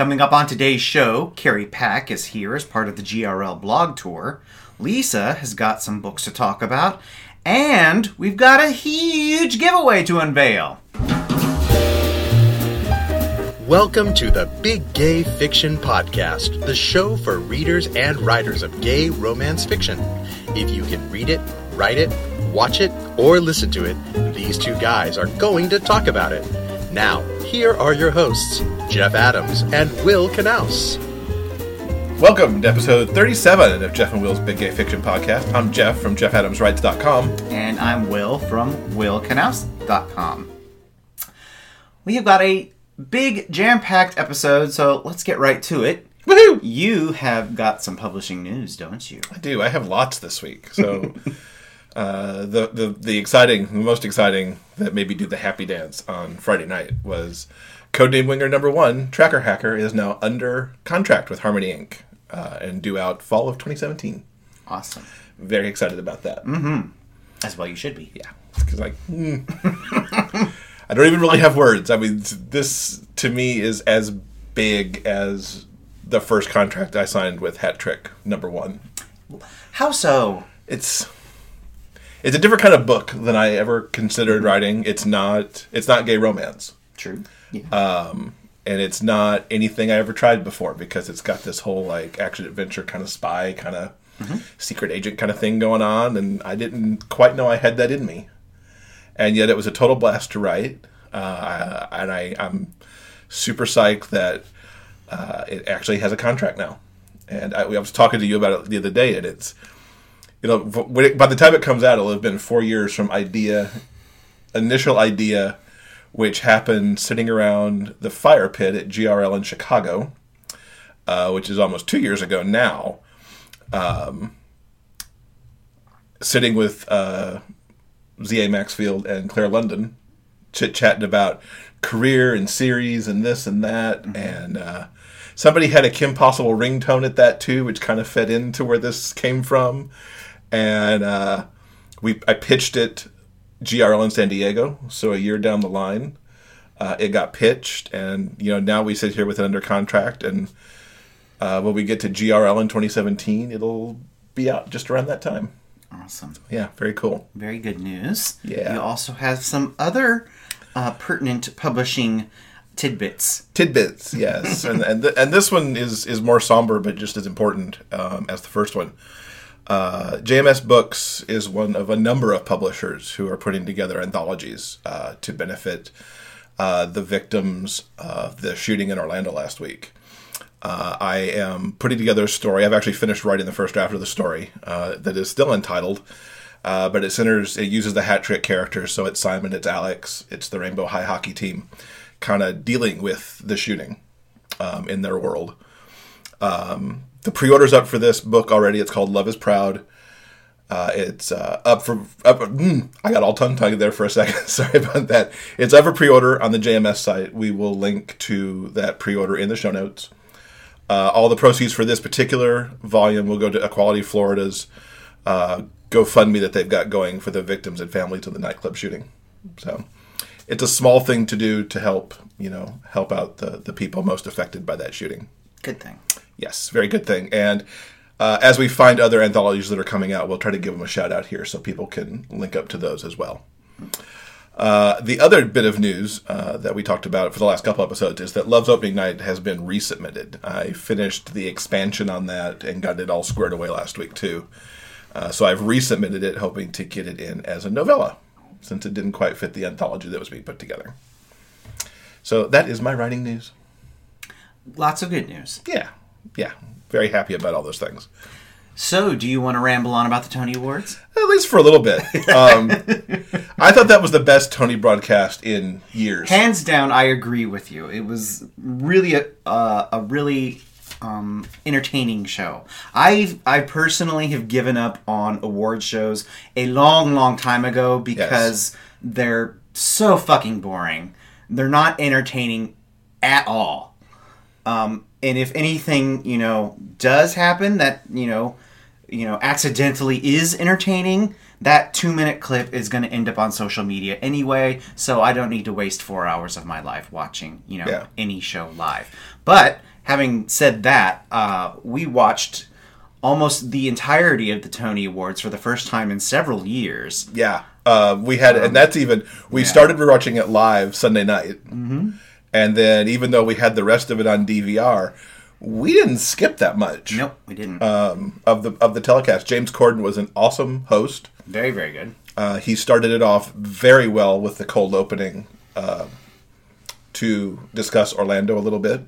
Coming up on today's show, Carrie Pack is here as part of the GRL blog tour. Lisa has got some books to talk about, and we've got a huge giveaway to unveil. Welcome to the Big Gay Fiction Podcast, the show for readers and writers of gay romance fiction. If you can read it, write it, watch it, or listen to it, these two guys are going to talk about it. Now, here are your hosts, Jeff Adams and Will Knauss. Welcome to episode 37 of Jeff and Will's Big Gay Fiction Podcast. I'm Jeff from JeffAdamsWrites.com. And I'm Will from WillKnauss.com. We have got a big jam packed episode, so let's get right to it. Woohoo! You have got some publishing news, don't you? I do. I have lots this week. So, uh, the, the the exciting, the most exciting that maybe do the happy dance on Friday night was Codename Winger number one, Tracker Hacker, is now under contract with Harmony Ink. Uh, and due out fall of 2017. Awesome. Very excited about that. Mm-hmm. As well, you should be. Yeah, because like mm. I don't even really have words. I mean, this to me is as big as the first contract I signed with Hat Trick number one. How so? It's it's a different kind of book than I ever considered writing. It's not it's not gay romance, True. Yeah. and it's not anything I ever tried before because it's got this whole like action adventure kind of spy kind of secret agent kind of thing going on, and I didn't quite know I had that in me, and yet it was a total blast to write, uh, and I I'm super psyched that uh, it actually has a contract now, and I, I was talking to you about it the other day, and it's you know when it, by the time it comes out, it'll have been four years from idea, initial idea, which happened sitting around the fire pit at GRL in Chicago, uh, which is almost two years ago now. Um, sitting with uh, Z.A. Maxfield and Claire London, chit chatting about career and series and this and that. And uh, somebody had a Kim Possible ringtone at that too, which kind of fed into where this came from. And uh, we I pitched it GRL in San Diego, so a year down the line. Uh, it got pitched, and you know now we sit here with it under contract, and uh, when we get to GRL in 2017, it'll be out just around that time. awesome. Yeah, very cool. Very good news. Yeah. You also have some other uh, pertinent publishing tidbits. Tidbits, yes, and and, th- and this one is is more somber, but just as important um, as the first one. Uh, JMS Books is one of a number of publishers who are putting together anthologies uh, to benefit uh, the victims of the shooting in Orlando last week. Uh, I am putting together a story. I've actually finished writing the first draft of the story uh, that is still untitled, uh, but it centers. It uses the hat trick characters, so it's Simon, it's Alex, it's the Rainbow High hockey team, kind of dealing with the shooting um, in their world. Um, the pre-order's up for this book already. It's called Love Is Proud. Uh, it's uh, up for up. Mm, I got all tongue tied there for a second. Sorry about that. It's up for pre-order on the JMS site. We will link to that pre-order in the show notes. Uh, all the proceeds for this particular volume will go to Equality Florida's uh, GoFundMe that they've got going for the victims and families of the nightclub shooting. So it's a small thing to do to help you know help out the the people most affected by that shooting. Good thing. Yes, very good thing. And uh, as we find other anthologies that are coming out, we'll try to give them a shout out here so people can link up to those as well. Uh, the other bit of news uh, that we talked about for the last couple episodes is that Love's Opening Night has been resubmitted. I finished the expansion on that and got it all squared away last week too. Uh, so I've resubmitted it, hoping to get it in as a novella, since it didn't quite fit the anthology that was being put together. So that is my writing news. Lots of good news. Yeah, yeah, very happy about all those things. So, do you want to ramble on about the Tony Awards? At least for a little bit. Um, I thought that was the best Tony broadcast in years. Hands down, I agree with you. It was really a uh, a really um, entertaining show. I I personally have given up on award shows a long, long time ago because they're so fucking boring. They're not entertaining at all. Um, and if anything, you know, does happen that you know, you know, accidentally is entertaining, that two minute clip is going to end up on social media anyway. So I don't need to waste four hours of my life watching, you know, Yeah. any show live. But having said that, uh, we watched almost the entirety of the Tony Awards for the first time in several years. Yeah, uh, we had, and that's even we yeah. started watching it live Sunday night, mm-hmm. And then even though we had the rest of it on DVR, we didn't skip that much. Nope, we didn't. Um, of the of the telecast, James Corden was an awesome host. Very very good. Uh, he started it off very well with the cold opening uh, to discuss Orlando a little bit,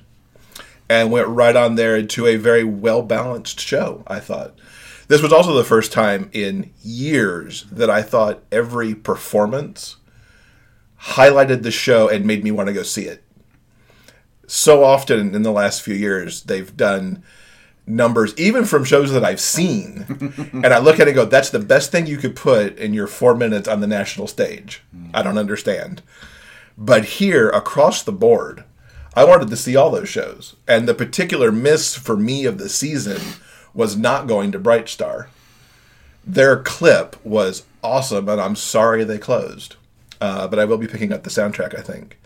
and went right on there into a very well balanced show. I thought. This was also the first time in years that I thought every performance highlighted the show and made me want to go see it. So often in the last few years, they've done numbers, even from shows that I've seen, and I look at it and go, that's the best thing you could put in your four minutes on the national stage. I don't understand. But here, across the board, I wanted to see all those shows. And the particular miss for me of the season was not going to Bright Star. Their clip was awesome, and I'm sorry they closed. Uh, but I will be picking up the soundtrack, I think.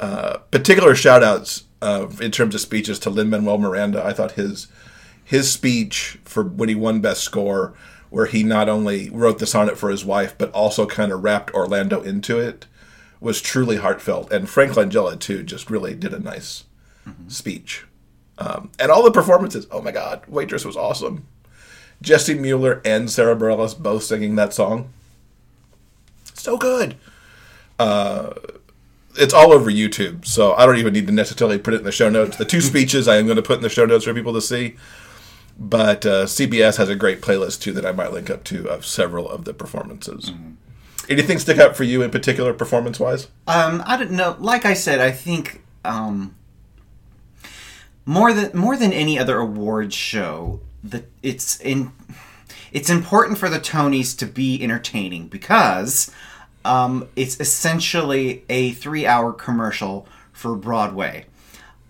Uh, particular shout outs uh, in terms of speeches to Lin Manuel Miranda. I thought his his speech for when he won Best Score, where he not only wrote the sonnet for his wife, but also kind of wrapped Orlando into it, was truly heartfelt. And Frank Langella, too, just really did a nice mm-hmm. speech. Um, and all the performances, oh my God, Waitress was awesome. Jessie Mueller and Sara Bareilles both singing that song. So good. Uh, it's all over YouTube, so I don't even need to necessarily put it in the show notes. The two speeches I am going to put in the show notes for people to see. But uh, CBS has a great playlist too that I might link up to of several of the performances. Mm-hmm. Anything stick out for you in particular, performance wise? Um, I don't know. Like I said, I think um, more than more than any other awards show, the it's in it's important for the Tonys to be entertaining because um, it's essentially a three-hour commercial for Broadway,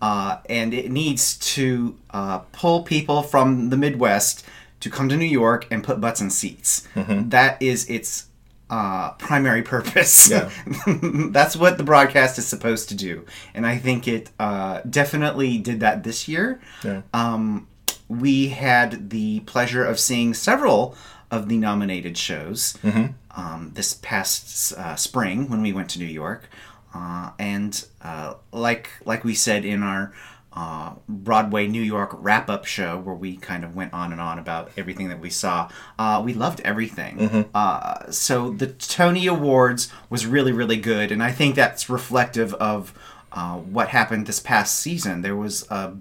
uh, and it needs to uh, pull people from the Midwest to come to New York and put butts in seats. Mm-hmm. That is its uh, primary purpose. Yeah. That's what the broadcast is supposed to do, and I think it uh, definitely did that this year. Yeah. Um, we had the pleasure of seeing several of the nominated shows mm-hmm. Um, this past uh, spring when we went to New York, uh, and uh, like like we said in our uh, Broadway New York wrap up show where we kind of went on and on about everything that we saw. Uh, we loved everything. Mm-hmm. Uh, so the Tony Awards was really, really good. And I think that's reflective of uh, what happened this past season. There was a,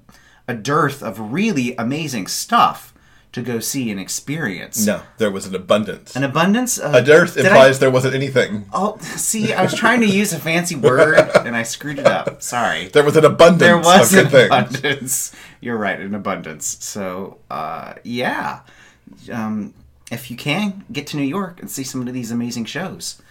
a dearth of really amazing stuff to go see and experience. No, there was an abundance. An abundance. of. a dearth implies I, there wasn't anything. Oh, see, I was trying to use a fancy word and I screwed it up. Sorry. There was an abundance. There was an abundance. Things. You're right, an abundance. So, uh, yeah, um, if you can get to New York and see some of these amazing shows.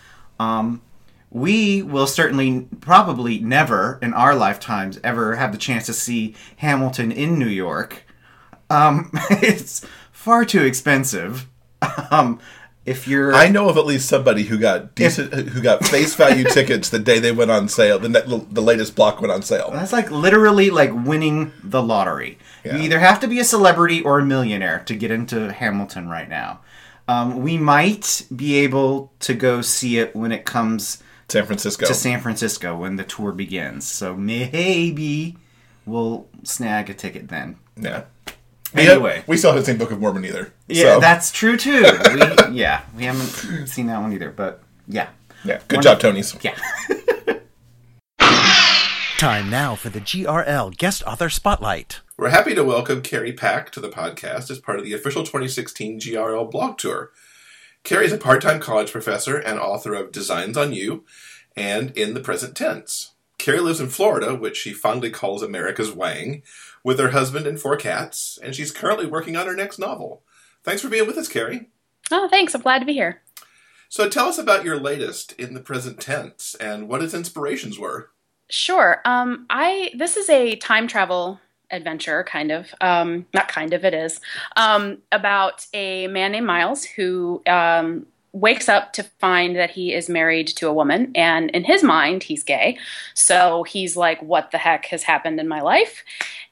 Um, we will certainly probably never in our lifetimes ever have the chance to see Hamilton in New York. Um, it's far too expensive. Um, if you're, I know of at least somebody who got decent, if, who got face value tickets the day they went on sale. The the latest block went on sale. That's like literally like winning the lottery. Yeah. You either have to be a celebrity or a millionaire to get into Hamilton right now. Um, we might be able to go see it when it comes San Francisco to San Francisco when the tour begins. So maybe we'll snag a ticket then. Yeah. Anyway, we, we still haven't seen Book of Mormon either. Yeah, so. that's true too. We, yeah, we haven't seen that one either. But yeah, yeah. Good one job, Tonys. Yeah. Time now for the GRL Guest Author Spotlight. We're happy to welcome Carrie Pack to the podcast as part of the official 2016 GRL blog tour. Carrie is a part-time college professor and author of Designs on You and In the Present Tense. Carrie lives in Florida, which she fondly calls America's Wang, with her husband and four cats, and she's currently working on her next novel. Thanks for being with us, Carrie. Oh, thanks. I'm glad to be here. So tell us about your latest in the present tense and what its inspirations were. Sure. Um, I this is a time travel adventure, kind of. Um, not kind of, it is. Um, about a man named Miles who um, wakes up to find that he is married to a woman, and in his mind, he's gay. So he's like, "What the heck has happened in my life?"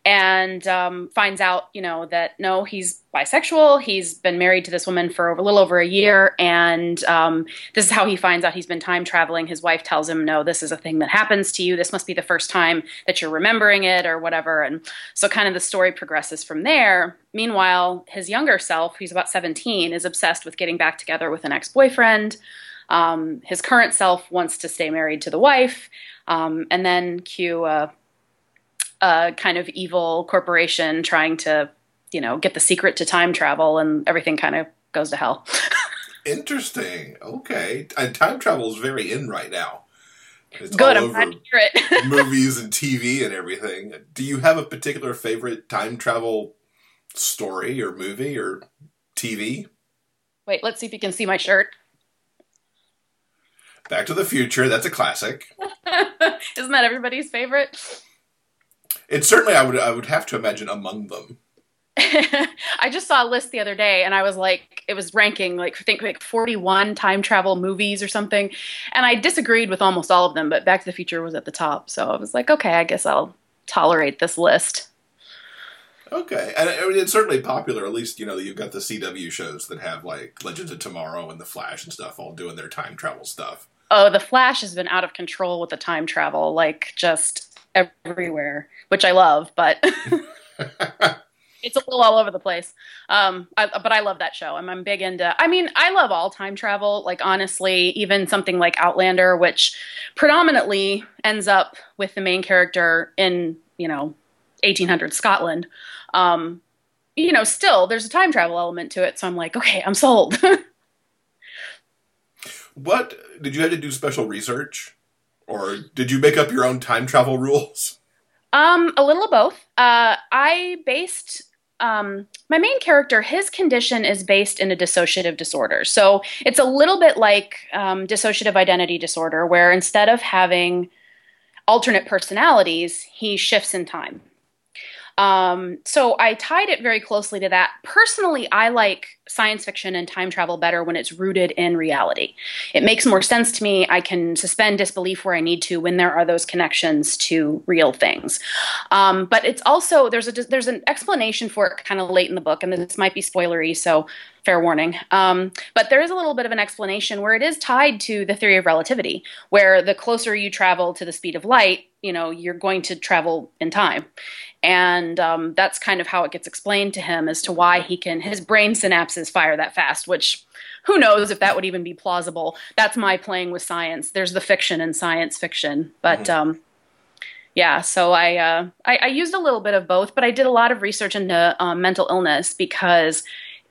And um, finds out, you know, that no, he's bisexual. He's been married to this woman for a little over a year, and um, this is how he finds out he's been time traveling. His wife tells him, "No, this is a thing that happens to you. This must be the first time that you're remembering it, or whatever." And so, kind of the story progresses from there. Meanwhile, his younger self, who's about 17, is obsessed with getting back together with an ex-boyfriend. Um, his current self wants to stay married to the wife, um, and then cue a, a kind of evil corporation trying to you know, get the secret to time travel, and everything kind of goes to hell. Interesting. Okay, and time travel is very in right now. It's Good. I'm glad to hear it. movies and TV and everything. Do you have a particular favorite time travel story or movie or TV? Wait, let's see if you can see my shirt. Back to the Future. That's a classic. Isn't that everybody's favorite? It's certainly I would I would have to imagine among them. I just saw a list the other day and I was like, it was ranking like, I think like 41 time travel movies or something. And I disagreed with almost all of them, but Back to the Future was at the top. So I was like, okay, I guess I'll tolerate this list. Okay. And I mean, it's certainly popular. At least, you know, you've got the CW shows that have like Legends of Tomorrow and The Flash and stuff all doing their time travel stuff. Oh, The Flash has been out of control with the time travel, like just everywhere, which I love, but. it's a little all over the place. Um, I, but I love that show. I'm, I'm big into. I mean, I love all time travel. Like honestly, even something like Outlander, which predominantly ends up with the main character in you know 1800 Scotland. Um, you know, still there's a time travel element to it. So I'm like, okay, I'm sold. what did you have to do special research, or did you make up your own time travel rules? Um, a little of both. Uh, I based um, my main character, his condition is based in a dissociative disorder. So it's a little bit like um, dissociative identity disorder, where instead of having alternate personalities, he shifts in time. Um, so I tied it very closely to that. Personally, I like science fiction and time travel better when it's rooted in reality. It makes more sense to me. I can suspend disbelief where I need to when there are those connections to real things. Um, but it's also there's a there's an explanation for it kind of late in the book, and this might be spoilery, so fair warning. Um, but there is a little bit of an explanation where it is tied to the theory of relativity, where the closer you travel to the speed of light, you know, you're going to travel in time and um, that's kind of how it gets explained to him as to why he can his brain synapses fire that fast which who knows if that would even be plausible that's my playing with science there's the fiction and science fiction but mm-hmm. um, yeah so I, uh, I, I used a little bit of both but i did a lot of research into um, mental illness because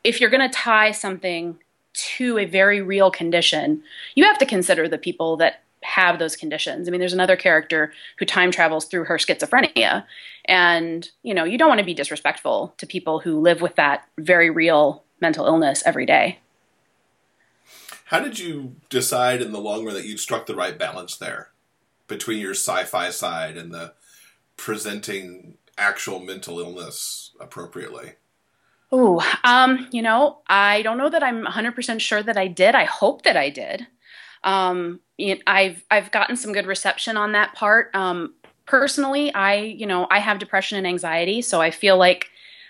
if you're going to tie something to a very real condition you have to consider the people that have those conditions. I mean, there's another character who time travels through her schizophrenia. And, you know, you don't want to be disrespectful to people who live with that very real mental illness every day. How did you decide in the long run that you'd struck the right balance there between your sci fi side and the presenting actual mental illness appropriately? Oh, um, you know, I don't know that I'm 100% sure that I did. I hope that I did. Um, I've I've gotten some good reception on that part. Um, personally, I you know I have depression and anxiety, so I feel like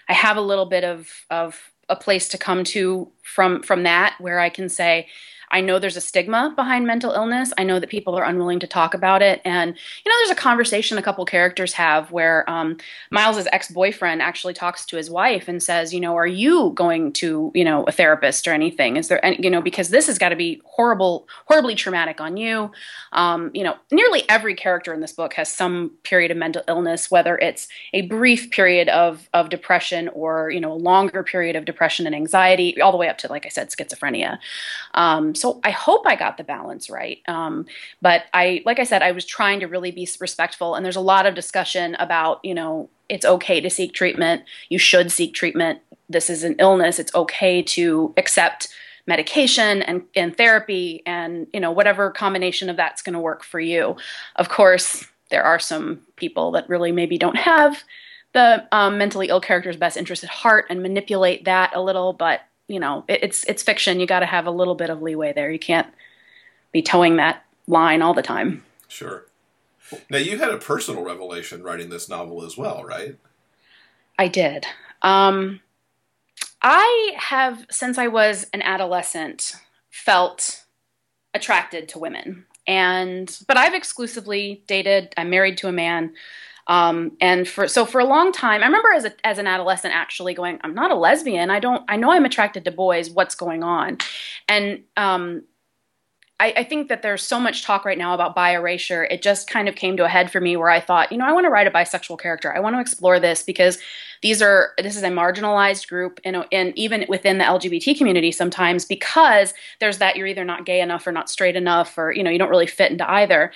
I have a little bit of of a place to come to from from that where I can say, I know there's a stigma behind mental illness. I know that people are unwilling to talk about it. And, you know, there's a conversation a couple characters have where um, Miles's ex boyfriend actually talks to his wife and says, you know, are you going to, you know, a therapist or anything? Is there, any, you know, because this has got to be horrible, horribly traumatic on you. Um, you know, nearly every character in this book has some period of mental illness, whether it's a brief period of, of depression or, you know, a longer period of depression and anxiety, all the way up to, like I said, schizophrenia. Um, so I hope I got the balance right. Um, but I, like I said, I was trying to really be respectful. And there's a lot of discussion about, you know, it's okay to seek treatment. You should seek treatment. This is an illness. It's okay to accept medication and, and therapy and, you know, whatever combination of that's going to work for you. Of course, there are some people that really maybe don't have the um, mentally ill character's best interest at heart and manipulate that a little, but you know, it, it's it's fiction. You got to have a little bit of leeway there. You can't be towing that line all the time. Sure. Now you had a personal revelation writing this novel as well, right? I did. Um, I have, since I was an adolescent, felt attracted to women. And, but I've exclusively dated, I'm married to a man. Um, and for so for a long time, I remember as a, as an adolescent actually going, I'm not a lesbian. I don't. I know I'm attracted to boys. What's going on? And um, I, I, think that there's so much talk right now about bi erasure. It just kind of came to a head for me where I thought, you know, I want to write a bisexual character. I want to explore this because these are this is a marginalized group, and, and even within the LGBT community sometimes because there's that you're either not gay enough or not straight enough, or you know, you don't really fit into either.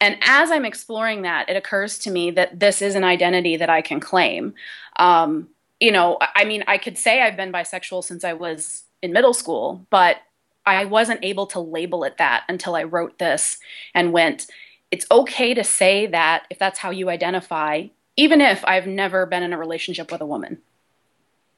And as I'm exploring that, it occurs to me that this is an identity that I can claim. Um, you know, I mean, I could say I've been bisexual since I was in middle school, but I wasn't able to label it that until I wrote this and went, it's okay to say that if that's how you identify, even if I've never been in a relationship with a woman.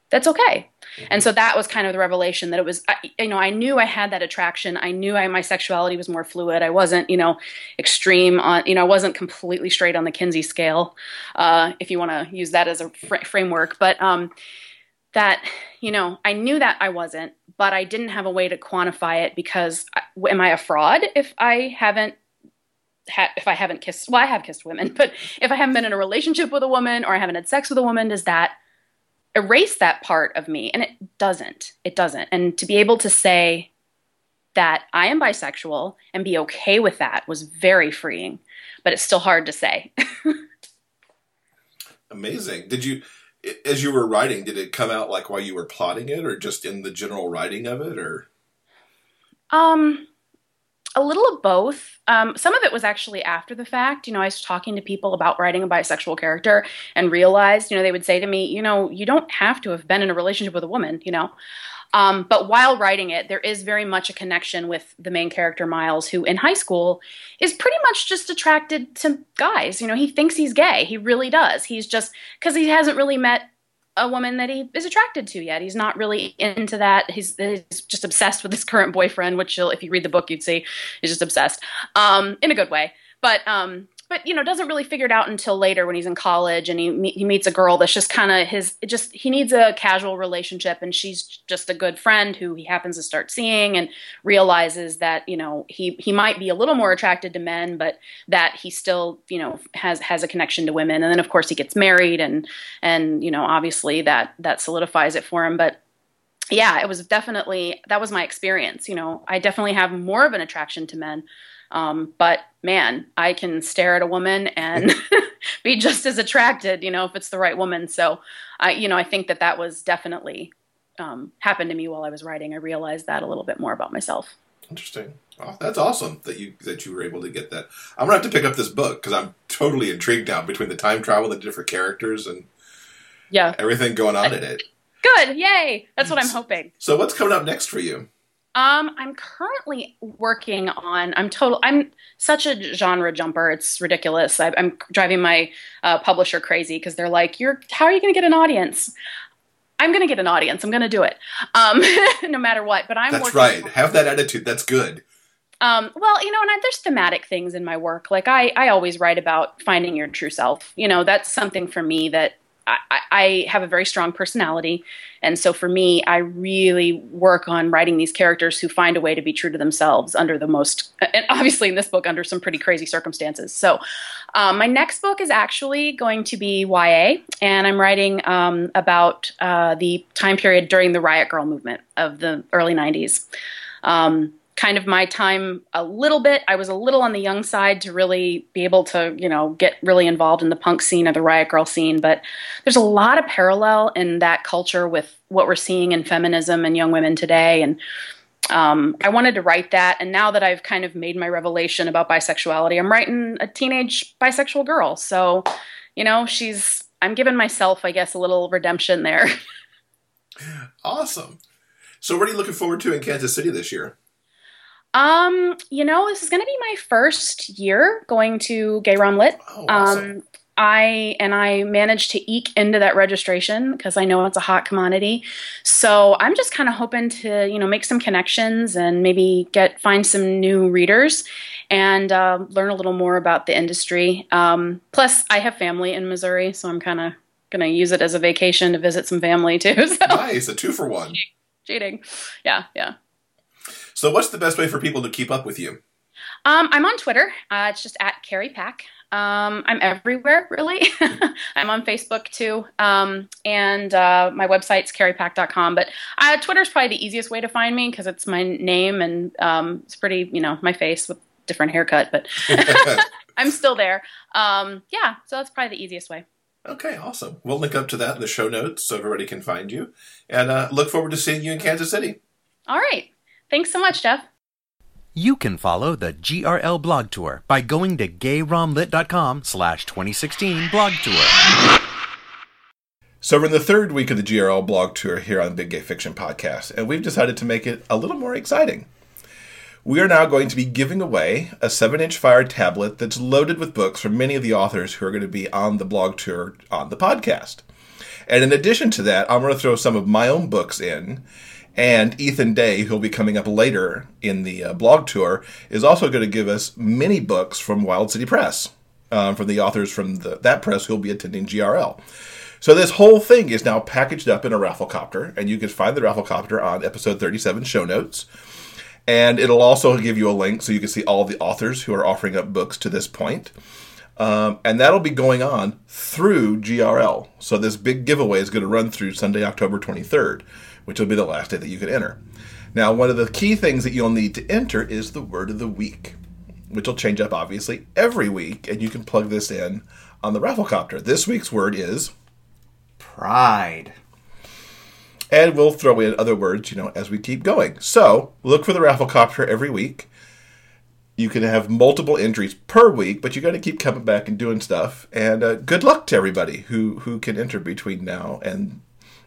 That's okay. Mm-hmm. And so that was kind of the revelation that it was, you know, I knew I had that attraction. I knew I, my sexuality was more fluid. I wasn't, you know, extreme on, you know, I wasn't completely straight on the Kinsey scale, uh, if you want to use that as a fr- framework. But um, that, you know, I knew that I wasn't but I didn't have a way to quantify it because am I a fraud if I haven't ha- if I haven't kissed well I have kissed women but if I haven't been in a relationship with a woman or I haven't had sex with a woman does that erase that part of me? And it doesn't. It doesn't. And to be able to say that I am bisexual and be okay with that was very freeing but it's still hard to say. Amazing. Did you as you were writing, did it come out like while you were plotting it, or just in the general writing of it, or? Um, a little of both. Um, some of it was actually after the fact. You know, I was talking to people about writing a bisexual character and realized, you know, they would say to me, you know, you don't have to have been in a relationship with a woman, you know. Um, but while writing it, there is very much a connection with the main character, Miles, who in high school is pretty much just attracted to guys. You know, he thinks he's gay. He really does. He's just because he hasn't really met a woman that he is attracted to yet. He's not really into that. He's, he's just obsessed with his current boyfriend, which if you read the book, you'd see he's just obsessed um, in a good way. But um, but you know doesn't really figure it out until later when he's in college and he he meets a girl that's just kind of his just he needs a casual relationship and she's just a good friend who he happens to start seeing and realizes that you know he he might be a little more attracted to men but that he still you know has has a connection to women. And then of course he gets married and and you know obviously that that solidifies it for him. But yeah it was definitely that was my experience. You know i definitely have more of an attraction to men um, but man, I can stare at a woman and be just as attracted, you know, if it's the right woman. So I, you know, I think that that was definitely um, happened to me while I was writing. I realized that a little bit more about myself. Interesting. Oh, that's awesome that you that you were able to get that. I'm gonna have to pick up this book because I'm totally intrigued now between the time travel, the different characters, and yeah, everything going on in it. Good, yay! That's what I'm hoping. So, what's coming up next for you? Um, I'm currently working on. I'm total. I'm such a genre jumper. It's ridiculous. I, am driving my uh, publisher crazy because they're like, "You're how are you going to get an audience?" I'm going to get an audience. I'm going to do it, um, no matter what. But I'm. That's right. On- Have that attitude. That's good. Um, well, you know, and I, there's thematic things in my work. Like I, I always write about finding your true self. You know, that's something for me that I, I, have a very strong personality. And so for me, I really work on writing these characters who find a way to be true to themselves under the most, and obviously in this book, under some pretty crazy circumstances. So um, my next book is actually going to be YA, and I'm writing um, about uh, the time period during the Riot Grrrl movement of the early 90s. Um, kind of my time a little bit. I was a little on the young side to really be able to, you know, get really involved in the punk scene or the riot grrrl scene. But there's a lot of parallel in that culture with what we're seeing in feminism and young women today. And um, I wanted to write that. And now that I've kind of made my revelation about bisexuality, I'm writing a teenage bisexual girl. So, you know, she's, I'm giving myself, I guess, a little redemption there. awesome. So, what are you looking forward to in Kansas City this year? Um, you know, this is going to be my first year going to Gay Rom Lit. Oh, awesome. Um, I and I managed to eke into that registration because I know it's a hot commodity. So I'm just kind of hoping to, you know, make some connections and maybe get find some new readers and uh, learn a little more about the industry. Um, plus, I have family in Missouri, so I'm kind of gonna use it as a vacation to visit some family too. So Nice, a two for one. cheating. Yeah, yeah. So, what's the best way for people to keep up with you? Um, I'm on Twitter. Uh, it's just at Carrie Pack. Um, I'm everywhere, really. I'm on Facebook too. Um, and uh, my website's carriepack.com. But uh, Twitter's probably the easiest way to find me because it's my name and um, it's pretty, you know, my face with different haircut. But I'm still there. Um, yeah, so that's probably the easiest way. Okay, awesome. We'll link up to that in the show notes so everybody can find you. And uh, look forward to seeing you in Kansas City. All right. Thanks so much, Jeff. You can follow the GRL blog tour by going to gayromlit.com slash 2016 blog tour. So we're in the third week of the GRL blog tour here on Big Gay Fiction Podcast, and we've decided to make it a little more exciting. We are now going to be giving away a 7 inch Fire tablet that's loaded with books from many of the authors who are going to be on the blog tour on the podcast. And in addition to that, I'm going to throw some of my own books in. And Ethan Day, who'll be coming up later in the uh, blog tour, is also going to give us many books from Wilde City Press, um, from the authors from the, that press who'll be attending GRL. So this whole thing is now packaged up in a rafflecopter, and you can find the rafflecopter on episode 37 show notes. And it'll also give you a link so you can see all the authors who are offering up books to this point. Um, and that'll be going on through GRL. So this big giveaway is going to run through Sunday, October 23rd, which will be the last day that you can enter. Now, one of the key things that you'll need to enter is the word of the week, which will change up obviously every week, and you can plug this in on the rafflecopter. This week's word is Pride. and we'll throw in other words, you know, as we keep going. So look for the rafflecopter every week. You can have multiple entries per week, but you got to keep coming back and doing stuff. And uh, good luck to everybody who who can enter between now and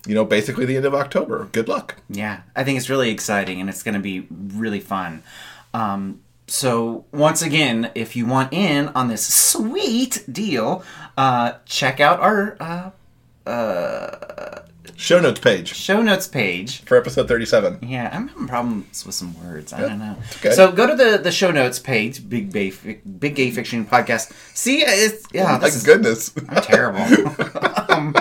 you know basically the end of October. Good luck. Yeah, I think it's really exciting and it's going to be really fun. Um, so, once again, if you want in on this sweet deal, uh, check out our uh, Show notes page show notes page. for episode thirty-seven. Yeah, I'm having problems with some words. I don't know. okay. So go to the, the show notes page, Big Bay, Big Gay Fiction Podcast. See, it's yeah, My this is, goodness. I'm terrible. um,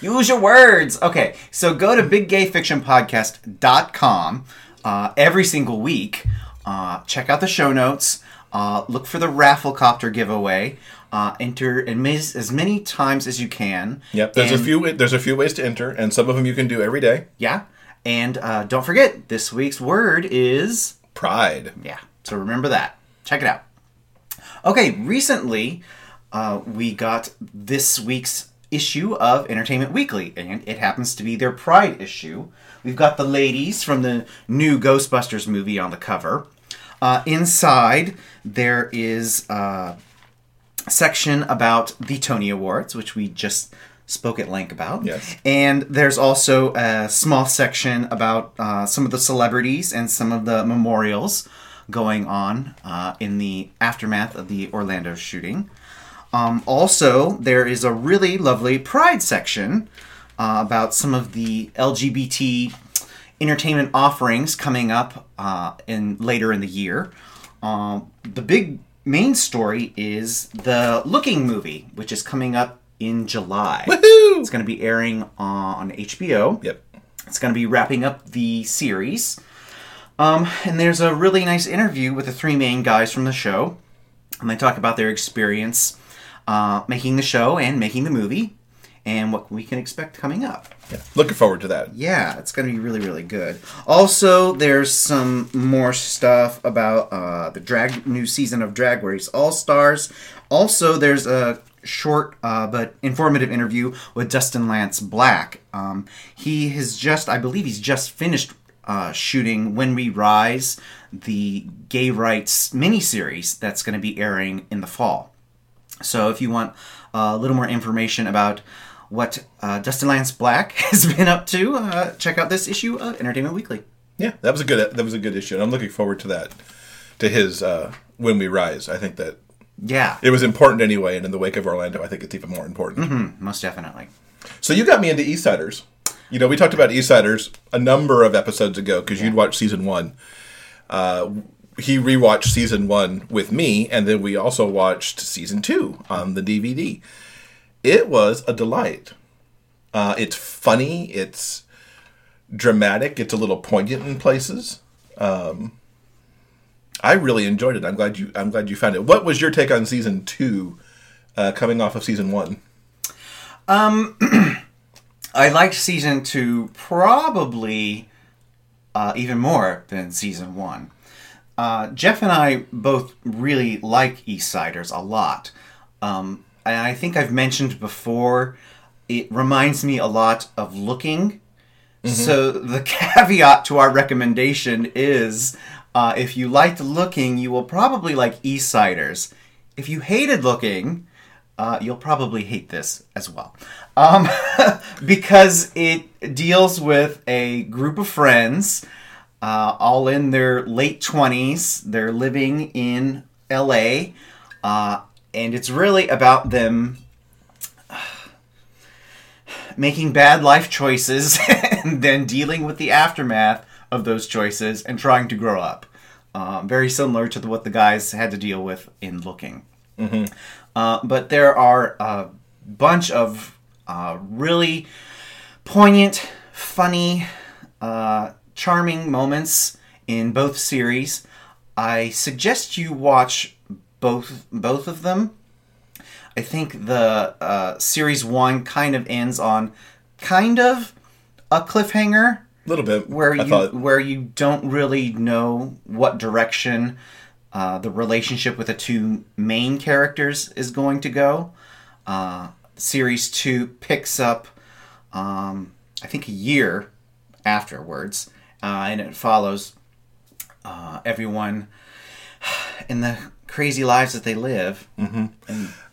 use your words. Okay, so go to biggayfictionpodcast.com uh, every single week. Uh, check out the show notes. Uh, look for the Rafflecopter giveaway. Uh, enter as many- as many times as you can. Yep. There's And- a few. There's a few ways to enter, and some of them you can do every day. Yeah. And uh, don't forget, this week's word is Pride. yeah. So remember that. Check it out. Okay, recently uh, we got this week's issue of Entertainment Weekly, and it happens to be their Pride issue. We've got the ladies from the new Ghostbusters movie on the cover. Uh, inside, there is a section about the Tony Awards, which we just spoke at length about. Yes. And there's also a small section about uh, some of the celebrities and some of the memorials going on uh, in the aftermath of the Orlando shooting. Um, also, there is a really lovely Pride section uh, about some of the LGBT entertainment offerings coming up uh, in later in the year. Um, the big main story is the Looking movie, which is coming up in July. Woohoo! It's going to be airing on HBO. Yep. It's going to be wrapping up the series. Um, and there's a really nice interview with the three main guys from the show. And they talk about their experience uh, making the show and making the movie and what we can expect coming up. Yeah. Looking forward to that. Yeah, it's going to be really, really good. Also, there's some more stuff about uh, the drag new season of Drag Race All Stars. Also, there's a short uh, but informative interview with Dustin Lance Black. Um, he has just, I believe, he's just finished uh, shooting When We Rise, the gay rights miniseries that's going to be airing in the fall. So if you want a little more information about what uh, Dustin Lance Black has been up to, uh, check out this issue of Entertainment Weekly. Yeah, that was a good. That was a good issue, and I'm looking forward to that. To his uh, when we rise, I think that Yeah, it was important anyway, and in the wake of Orlando, I think it's even more important. most definitely. So you got me into Eastsiders. You know, we talked about Eastsiders a number of episodes ago because you'd watched season one. Uh, he rewatched season one with me, and then we also watched season two on the DVD. It was a delight. Uh, it's funny. It's dramatic. It's a little poignant in places. Um, I really enjoyed it. I'm glad you. I'm glad you found it. What was your take on season two, uh, coming off of season one? Um, I liked season two probably uh, even more than season one. Uh, Jeff and I both really like East Siders a lot. Um, and I think I've mentioned before, it reminds me a lot of Looking. So the caveat to our recommendation is uh, if you liked Looking, you will probably like East Siders. If you hated Looking, uh, you'll probably hate this as well. Um, because it deals with a group of friends, uh, all in their late 20s. They're living in LA, uh, and it's really about them making bad life choices and then dealing with the aftermath of those choices and trying to grow up. Uh, very similar to the, what the guys had to deal with in Looking. Uh, but there are a bunch of uh, really poignant, funny, uh, charming moments in both series. I suggest you watch both both of them. I think the uh, series one kind of ends on kind of a cliffhanger A little bit. where I you thought. where you don't really know what direction uh, the relationship with the two main characters is going to go. Uh, series two picks up, um, I think, a year afterwards, uh, and it follows uh, everyone in the crazy lives that they live.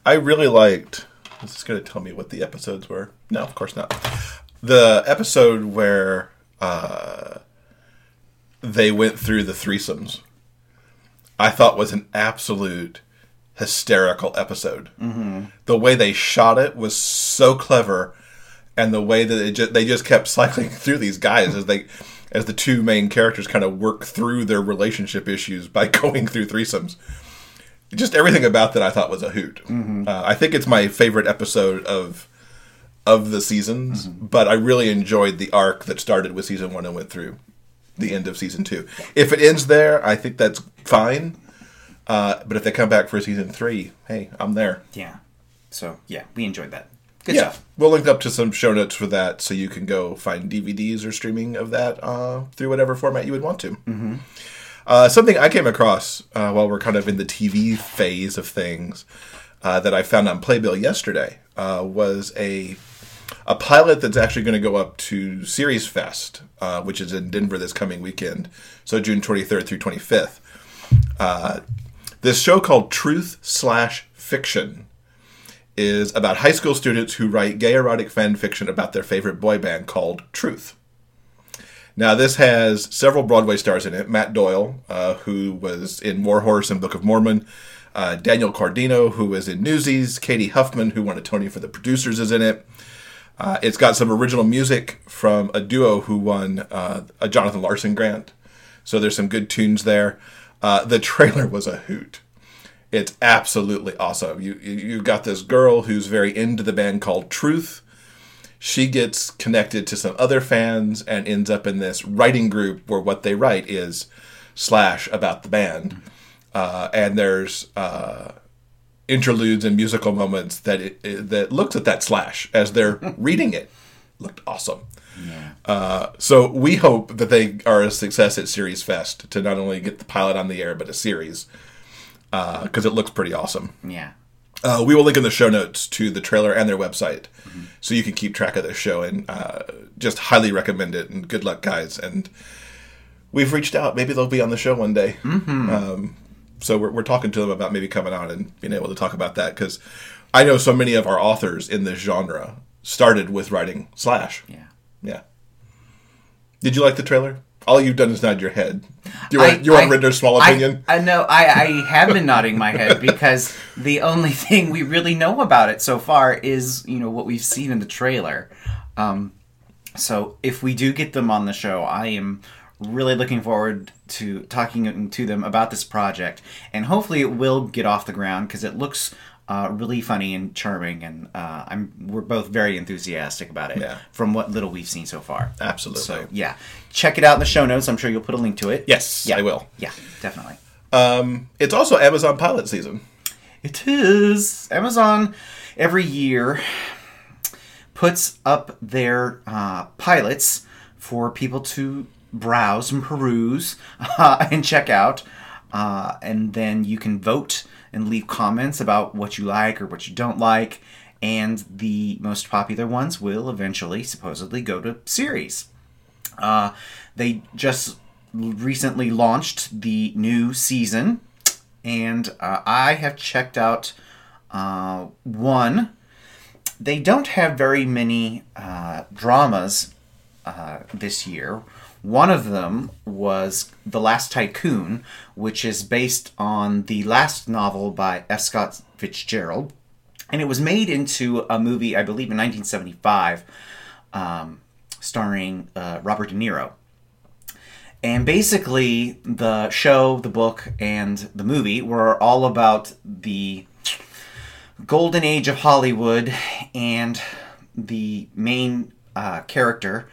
I really liked. This Is this going to tell me what the episodes were? No, of course not. The episode where uh, they went through the threesomes, I thought was an absolute hysterical episode. Mm-hmm. The way they shot it was so clever, and the way that they just, they just kept cycling through these guys as they as the two main characters kind of work through their relationship issues by going through threesomes just everything about that I thought was a hoot. Uh, I think it's my favorite episode of of the seasons, but I really enjoyed the arc that started with season one and went through the end of season two. If it ends there, I think that's fine. Uh, but if they come back for season three, hey, I'm there. Yeah. So yeah, we enjoyed that. Good yeah, stuff. we'll link up to some show notes for that, so you can go find DVDs or streaming of that uh, through whatever format you would want to. Mm-hmm. Uh, something I came across uh, while we're kind of in the TV phase of things uh, that I found on Playbill yesterday uh, was a a pilot that's actually going to go up to Series Fest, uh, which is in Denver this coming weekend, so June 23rd through 25th. Uh, this show called Truth Slash Fiction is about high school students who write gay erotic fan fiction about their favorite boy band called Truth. Now, this has several Broadway stars in it. Matt Doyle, uh, who was in Warhorse and Book of Mormon. Uh, Daniel Quadrino, who was in Newsies. Cady Huffman, who won a Tony for the producers, is in it. Uh, it's got some original music from a duo who won uh, a Jonathan Larson grant. So there's some good tunes there. Uh, the trailer was a hoot. It's absolutely awesome. You you got this girl who's very into the band called Truth. She gets connected to some other fans and ends up in this writing group where what they write is slash about the band. Uh, and there's uh, interludes and musical moments that it, it- that looks at that slash as they're reading it. Looked awesome. Uh, so we hope that they are a success at Series Fest to not only get the pilot on the air but a series because it looks pretty awesome. Yeah. Uh, we will link in the show notes to the trailer and their website, so you can keep track of this show and uh, just highly recommend it. And good luck, guys. And we've reached out; maybe they'll be on the show one day. Um, so we're, we're talking to them about maybe coming on and being able to talk about that because I know so many of our authors in this genre started with writing slash. Yeah. Yeah. Did you like the trailer? All you've done is nod your head. You want, you want I- Rinder's small I- opinion? I, know. I, I have been nodding my head because the only thing we really know about it so far is you know what we've seen in the trailer. Um, so if we do get them on the show, I am really looking forward to talking to them about this project, and hopefully it will get off the ground because it looks Uh, really funny and charming, and uh, I'm we're both very enthusiastic about it. Yeah. From what little we've seen so far. Absolutely. So yeah, check it out in the show notes. I'm sure you'll put a link to it. Yes, Yeah. I will. Yeah, definitely. Um, it's also Amazon pilot season. It is. Amazon every year puts up their uh, pilots for people to browse and peruse uh, and check out. Uh, and then you can vote and leave comments about what you like or what you don't like. And the most popular ones will eventually, supposedly, go to series. Uh, they just recently launched the new season, and uh, I have checked out uh, one. They don't have very many uh, dramas uh, this year. One of them was The Last Tycoon, which is based on the last novel by F. Scott Fitzgerald. And it was made into a movie, I believe, in 1975, um, starring uh, Robert De Niro. And basically, the show, the book, and the movie were all about the golden age of Hollywood and the main uh, character,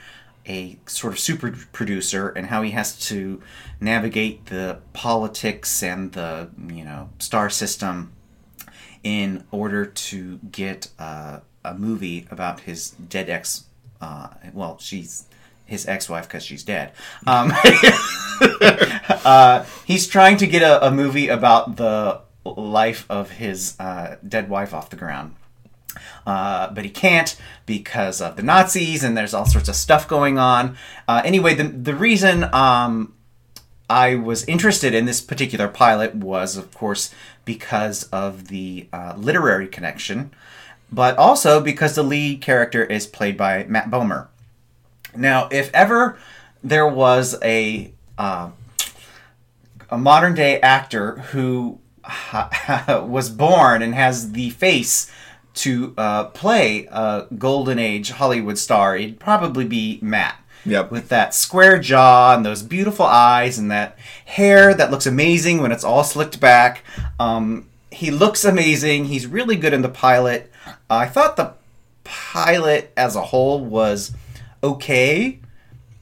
a sort of super producer, and how he has to navigate the politics and the you know star system in order to get uh, a movie about his dead ex. Uh, well, she's his ex-wife because she's dead. Um, uh, he's trying to get a, a movie about the life of his uh, dead wife off the ground. Uh, but he can't because of the Nazis and there's all sorts of stuff going on. Uh, anyway, the, the reason um, I was interested in this particular pilot was, of course, because of the uh, literary connection, but also because the lead character is played by Matt Bomer. Now, if ever there was a uh, a modern day actor who was born and has the face to uh, play a golden age Hollywood star, it'd probably be Matt. Yep. With that square jaw and those beautiful eyes and that hair that looks amazing when it's all slicked back. Um, he looks amazing. He's really good in the pilot. I thought the pilot as a whole was okay.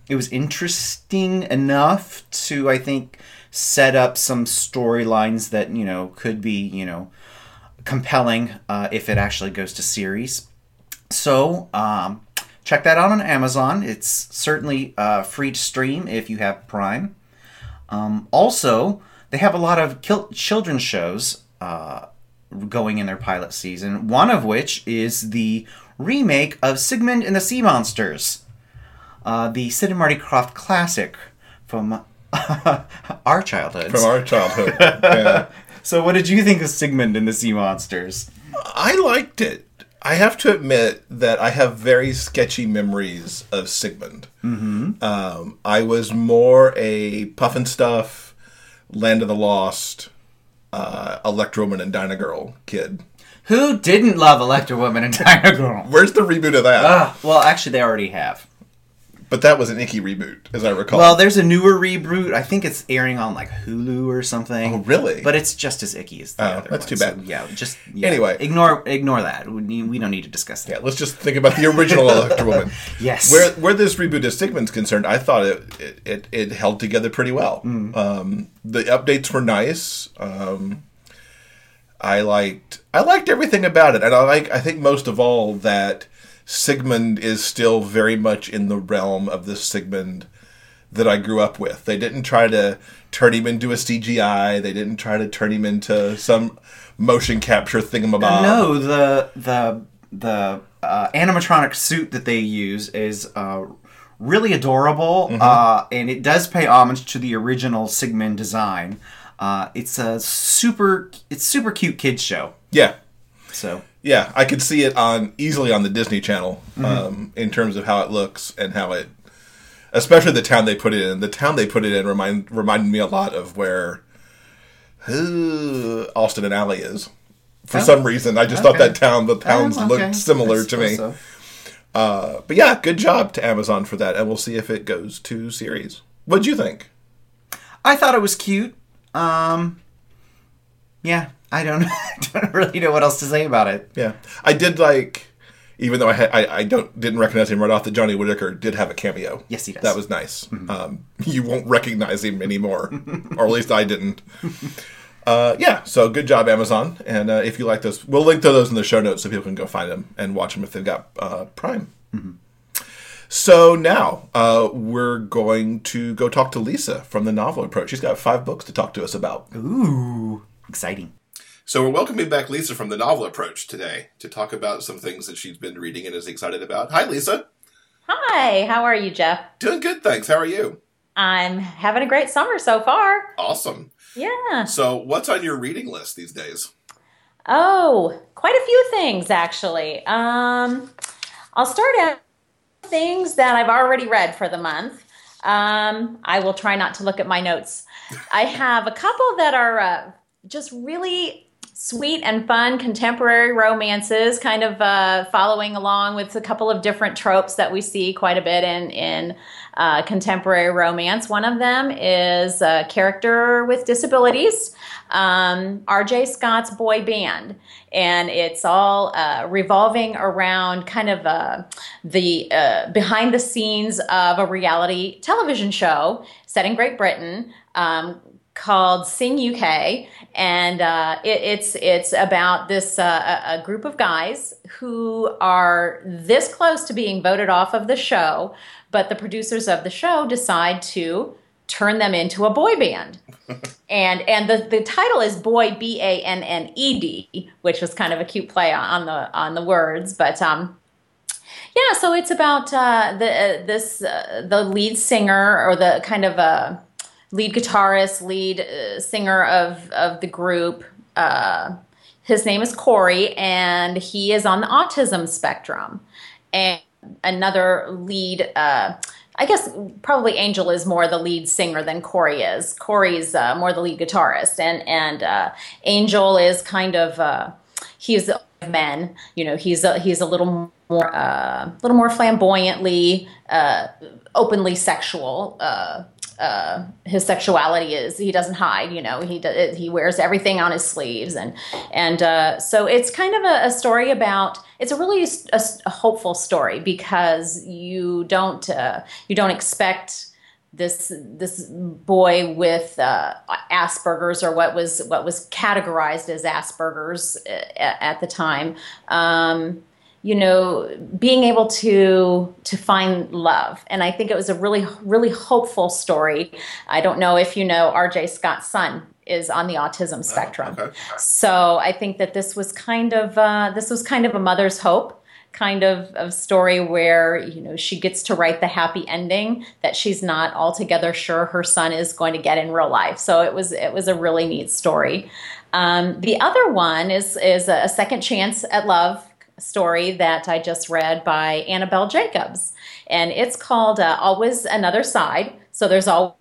It was interesting enough to, I think, set up some storylines that, you know, could be, you know, compelling uh, if it actually goes to series. So, um, check that out on Amazon. It's certainly uh, free to stream if you have Prime. Um, also, they have a lot of kil- children's shows uh, going in their pilot season, one of which is the remake of Sigmund and the Sea Monsters, uh, the Sid and Marty Krofft classic from our childhood. From our childhood. yeah. so, what did you think of Sigmund and the Sea Monsters? I liked it. I have to admit that I have very sketchy memories of Sigmund. Mm-hmm. Um, I was more a Pufnstuf, Land of the Lost, uh, Electra Woman and Dyna Girl kid. Who didn't love Electra Woman and Dyna Girl? Where's the reboot of that? Ah, well, actually, they already have. But that was an icky reboot, as I recall. Well, there's a newer reboot. I think it's airing on like Hulu or something. Oh, really? But it's just as icky as the Oh, other. that's one, too so, bad. yeah, just yeah. Anyway. ignore ignore that. We, we don't need to discuss that. yeah, let's just think about the original Electra Woman. Yes. Where where this reboot of Sigmund's concerned, I thought it it, it, it held together pretty well. Mm. Um, the updates were nice. Um, I liked I liked everything about it, and I like I think most of all that Sigmund is still very much in the realm of the Sigmund that I grew up with. They didn't try to turn him into a CGI. They didn't try to turn him into some motion capture thingamabob. no, the the the uh, animatronic suit that they use is uh, really adorable, Mm-hmm. uh, and it does pay homage to the original Sigmund design. Uh, it's a super it's super cute kids show. Yeah, So Yeah, I could see it on easily on the Disney Channel Mm-hmm. um, in terms of how it looks and how it, especially the town they put it in. The town they put it in remind reminded me a lot of where uh, Austin and Ally is. For Oh. some reason, I just thought that town, the towns Oh, okay. looked similar to me. so. Uh, but yeah, good job to Amazon for that, and we'll see if it goes to series. What'd you think? I thought it was cute. Um, yeah, I don't, I don't really know what else to say about it. Yeah, I did like, even though I had, I, I don't didn't recognize him right off. That Johnny Whitaker did have a cameo. Yes, he does. That was nice. Um, you won't recognize him anymore, or at least I didn't. Uh, yeah, so good job, Amazon. And uh, if you like those, we'll link to those in the show notes so people can go find them and watch them if they've got uh, Prime. So now uh, we're going to go talk to Lisa from the Novel Approach. She's got five books to talk to us about. Ooh, exciting. So we're welcoming back Lisa from the Novel Approach today to talk about some things that she's been reading and is excited about. Hi, Lisa. Hi, how are you, Jeff? Doing good, thanks. How are you? I'm having a great summer so far. Awesome. Yeah. So, what's on your reading list these days? Oh, quite a few things actually. Um, I'll start out with things that I've already read for the month. Um, I will try not to look at my notes. I have a couple that are uh, just really sweet and fun contemporary romances, kind of uh, following along with a couple of different tropes that we see quite a bit in in uh, contemporary romance. One of them is a character with disabilities, um, R.J. Scott's boy band, and it's all uh, revolving around kind of uh, the uh, behind the scenes of a reality television show set in Great Britain. Um, called Sing UK, and uh, it, it's it's about this uh, a a group of guys who are this close to being voted off of the show, but the producers of the show decide to turn them into a boy band. and and the, the title is Boy B A N N E D, which was kind of a cute play on the on the words, but um yeah, so it's about uh, the uh, this uh, the lead singer or the kind of uh, lead guitarist, lead uh, singer of of the group. Uh, his name is Corey, and he is on the autism spectrum. And another lead, uh, I guess probably Angel is more the lead singer than Corey is. Corey's uh, more the lead guitarist, and and uh, Angel is kind of uh, he's men. You know, he's a, he's a little more uh, little more flamboyantly, openly sexual. Uh, uh, his sexuality is he doesn't hide you know he does, he wears everything on his sleeves and and uh, so it's kind of a, a story about it's a really a, a hopeful story because you don't uh, you don't expect this this boy with uh, Asperger's or what was what was categorized as Asperger's at, at the time. Um, you know, being able to to find love, and I think it was a really really hopeful story. I don't know if you know R.J. Scott's son is on the autism spectrum, okay. so I think that this was kind of uh, this was kind of a mother's hope kind of, of story where you know she gets to write the happy ending that she's not altogether sure her son is going to get in real life. So it was it was a really neat story. Um, the other one is is a second chance at love story that I just read by Annabelle Jacobs, and it's called uh, Always Another Side. So there's all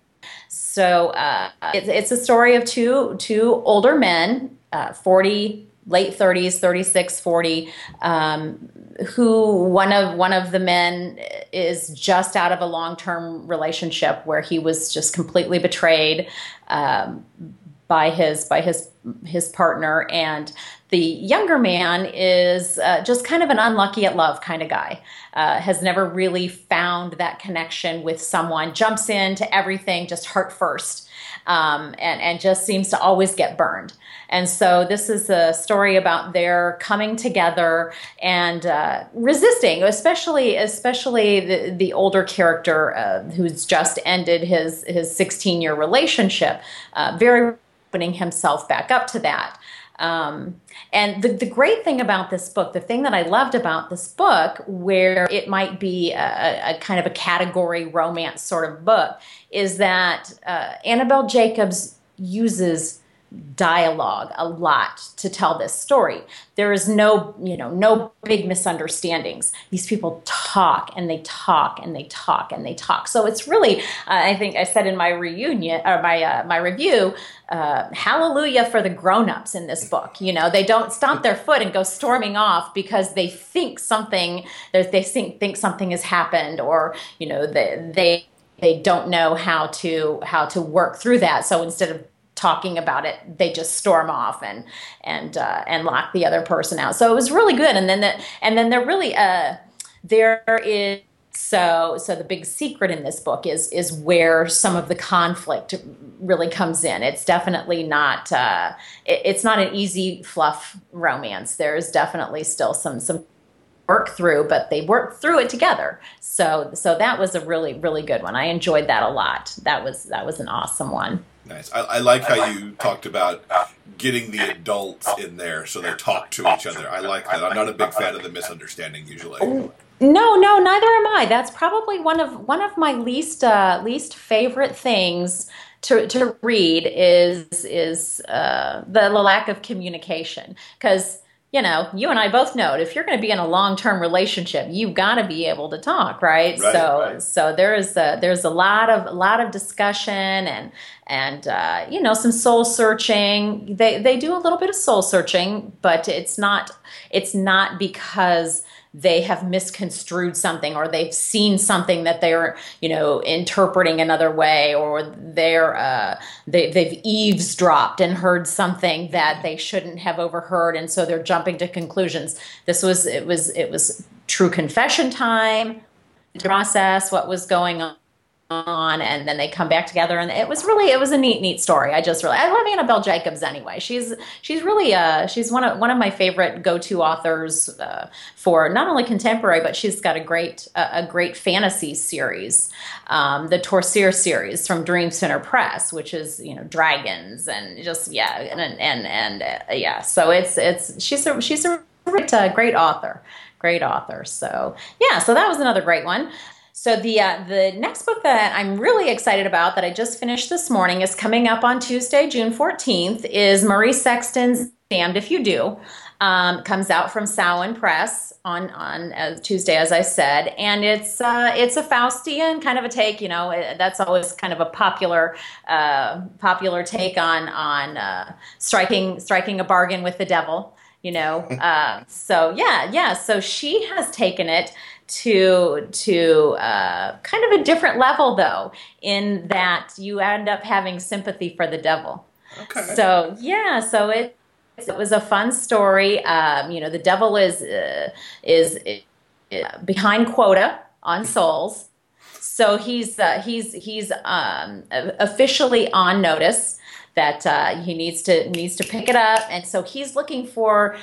so uh, it's, it's a story of two two older men, uh, 40 late 30s 36 40 um, who one of one of the men is just out of a long-term relationship where he was just completely betrayed um, by his by his his partner and the younger man is uh, just kind of an unlucky at love kind of guy. Uh, has never really found that connection with someone jumps into everything just heart first um, and and just seems to always get burned. And so this is a story about their coming together and uh, resisting, especially especially the, the older character uh, who's just ended his his 16 year relationship, uh, very opening himself back up to that. Um, and the, the great thing about this book, the thing that I loved about this book, where it might be a, a kind of a category romance sort of book, is that uh, Annabelle Jacobs uses dialogue a lot to tell this story. There is no you know no big misunderstandings. These people talk and they talk and they talk and they talk. So it's really uh, i think i said in my reunion or my uh, my review uh, hallelujah for the grown-ups in this book. You know they don't stomp their foot and go storming off because they think something they think think something has happened or you know they they they don't know how to how to work through that. So instead of talking about it, they just storm off and and uh, and lock the other person out. So it was really good. And then that and then there really uh, there is so so the big secret in this book is is where some of the conflict really comes in. It's definitely not uh, it, it's not an easy fluff romance. There's definitely still some some work through but they work through it together. So so that was a really really good one. I enjoyed that a lot. That was that was an awesome one Nice. I, I like how you talked about getting the adults in there so they talk to each other. I like that. I'm not a big fan of the misunderstanding usually. No, no, neither am I. That's probably one of one of my least uh, least favorite things to to read is is uh, the lack of communication because you know, you and I both know if you're going to be in a long-term relationship, you've got to be able to talk, right? Right, so, right. so there's a, there's a lot of a lot of discussion and and uh, you know some soul searching. They they do a little bit of soul searching, but it's not it's not because they have misconstrued something or they've seen something that they're you know interpreting another way or they're uh, they, they've eavesdropped and heard something that they shouldn't have overheard. And so they're jumping to conclusions. This was it was it was true confession time process what was going on and then they come back together and it was really it was a neat neat story. I just really i love annabelle jacobs anyway. She's she's really uh she's one of one of my favorite go-to authors uh, for not only contemporary but she's got a great uh, a great fantasy series um, the torsier series from Dreamspinner Press which is you know dragons and just yeah and and and uh, yeah. So it's it's she's a she's a great, uh, great author great author. So yeah so that was another great one so the uh, the next book that I'm really excited about that I just finished this morning is coming up on Tuesday, June 14th. Is Marie Sexton's "Damned If You Do." Um, comes out from Samhain Press on on uh, Tuesday, as I said, and it's uh, it's a Faustian kind of a take. You know, it, that's always kind of a popular uh, popular take on on uh, striking striking a bargain with the devil. You know, uh, so yeah, yeah. So she has taken it to to uh, kind of a different level though in that you end up having sympathy for the devil Okay. so yeah so it it was a fun story um, you know the devil is uh, is uh, behind quota on souls so he's uh, he's he's um, officially on notice that uh, he needs to needs to pick it up, and so he's looking for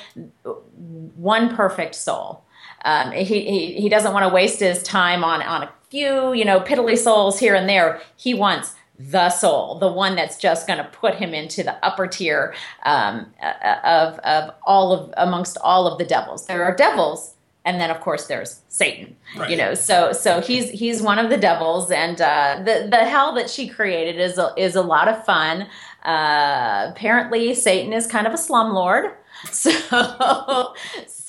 one perfect soul. Um, he, he he doesn't want to waste his time on on a few you know piddly souls here and there. He wants the soul, the one that's just going to put him into the upper tier um, uh, of of all of amongst all of the devils. There are devils, and then of course there's Satan. Right. You know, so so he's he's one of the devils, and uh, the the hell that she created is a, is a lot of fun. Uh, apparently, Satan is kind of a slumlord. So,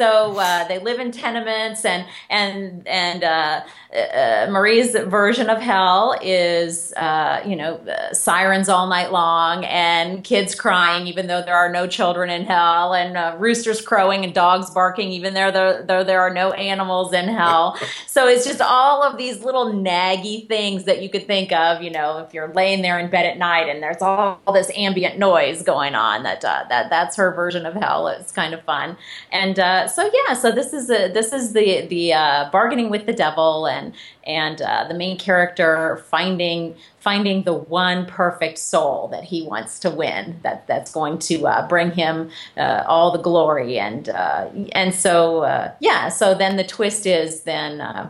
so uh, they live in tenements, and and and uh, uh, Marie's version of hell is uh, you know uh, sirens all night long, and kids crying even though there are no children in hell, and uh, roosters crowing and dogs barking even though there, though there are no animals in hell. so it's just all of these little naggy things that you could think of. You know, if you're laying there in bed at night and there's all, all this ambient noise going on, that uh, that that's her version of hell. It's kind of fun, and uh, so yeah, so this is a, this is the the uh, bargaining with the devil, and and uh, the main character finding finding the one perfect soul that he wants to win, that that's going to uh, bring him uh, all the glory, and uh, and so uh, yeah, so then the twist is then. Uh,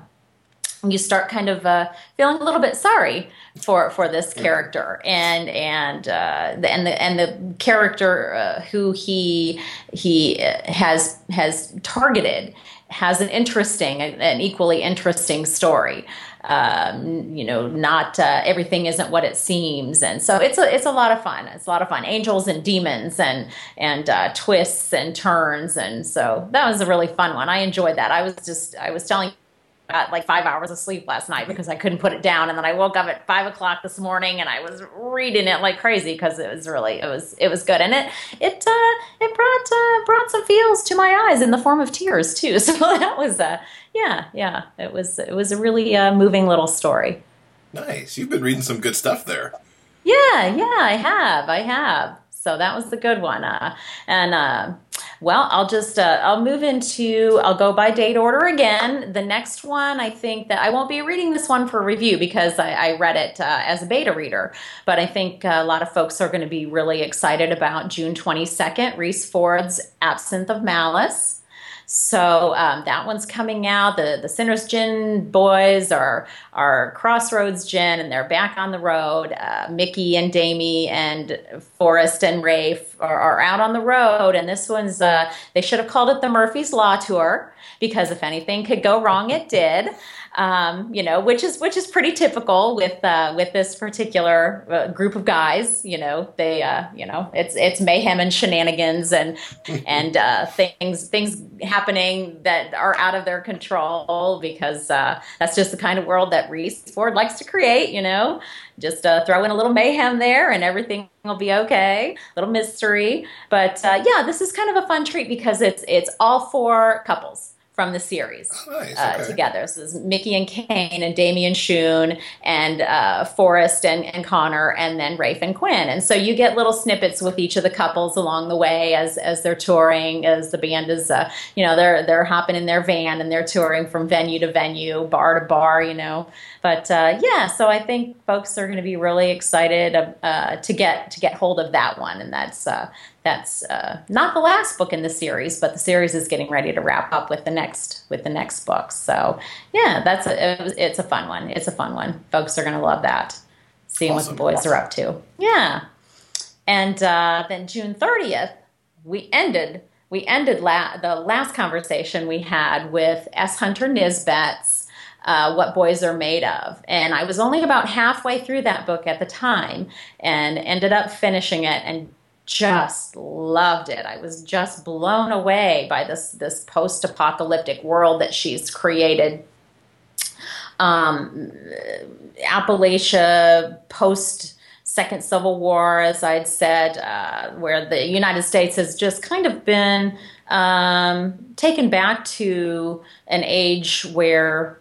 you start kind of uh, feeling a little bit sorry for for this character. And and uh, the, and the and the character uh, who he he has has targeted has an interesting an equally interesting story. Um, you know not uh, everything isn't what it seems. And so it's a it's a lot of fun. It's a lot of fun. Angels and demons and and uh, twists and turns. And so that was a really fun one. I enjoyed that. I was just I was telling got like five hours of sleep last night because I couldn't put it down. And then I woke up at five o'clock this morning and I was reading it like crazy because it was really it was it was good and it it uh, it brought uh, brought some feels to my eyes in the form of tears too. So that was uh, yeah yeah it was it was a really uh, moving little story. Nice. You've been reading some good stuff there. Yeah, yeah, I have. I have. So that was the good one. Uh, and uh, well, I'll just uh, I'll move into I'll go by date order again. The next one, I think that I won't be reading this one for review because I, I read it uh, as a beta reader. But I think a lot of folks are going to be really excited about June twenty second, Rhys Ford's Absinthe of Malice. So um, that one's coming out. The the Sinner's Gin boys are are Crossroads Gin, and they're back on the road. Uh, Miki and Damie and Forrest and Rafe are, are, out on the road, and this one's uh, they should have called it the Murphy's Law Tour because if anything could go wrong, it did um, you know, which is which is pretty typical with uh, with this particular uh, group of guys. You know, they uh, you know it's it's mayhem and shenanigans and and uh, things things happening that are out of their control because uh, that's just the kind of world that Rhys Ford likes to create. You know, just uh, throw in a little mayhem there and everything will be okay. Little mystery, but yeah, this is kind of a fun treat because it's it's all for couples from the series oh, nice. uh, okay. together. So this is Miki and Kane and Damien Sionn and uh, Forrest and, and Connor and then Rafe and Quinn. And so you get little snippets with each of the couples along the way as as they're touring, as the band is, uh, you know, they're they're hopping in their van and they're touring from venue to venue, bar to bar, you know. But uh, yeah, so I think folks are going to be really excited uh, to get to get hold of that one, and that's uh, that's uh, not the last book in the series, but the series is getting ready to wrap up with the next with the next book. So yeah, that's a, it's a fun one. It's a fun one. Folks are going to love that. Seeing awesome. what the boys awesome. are up to. Yeah, and uh, then June thirtieth, we ended we ended la- the last conversation we had with S. Hunter Nisbet's uh, What Boys Are Made Of. And I was only about halfway through that book at the time and ended up finishing it and just loved it. I was just blown away by this this post apocalyptic world that she's created. Um, Appalachia post Second Civil War, as I'd said, uh, where the United States has just kind of been um, taken back to an age where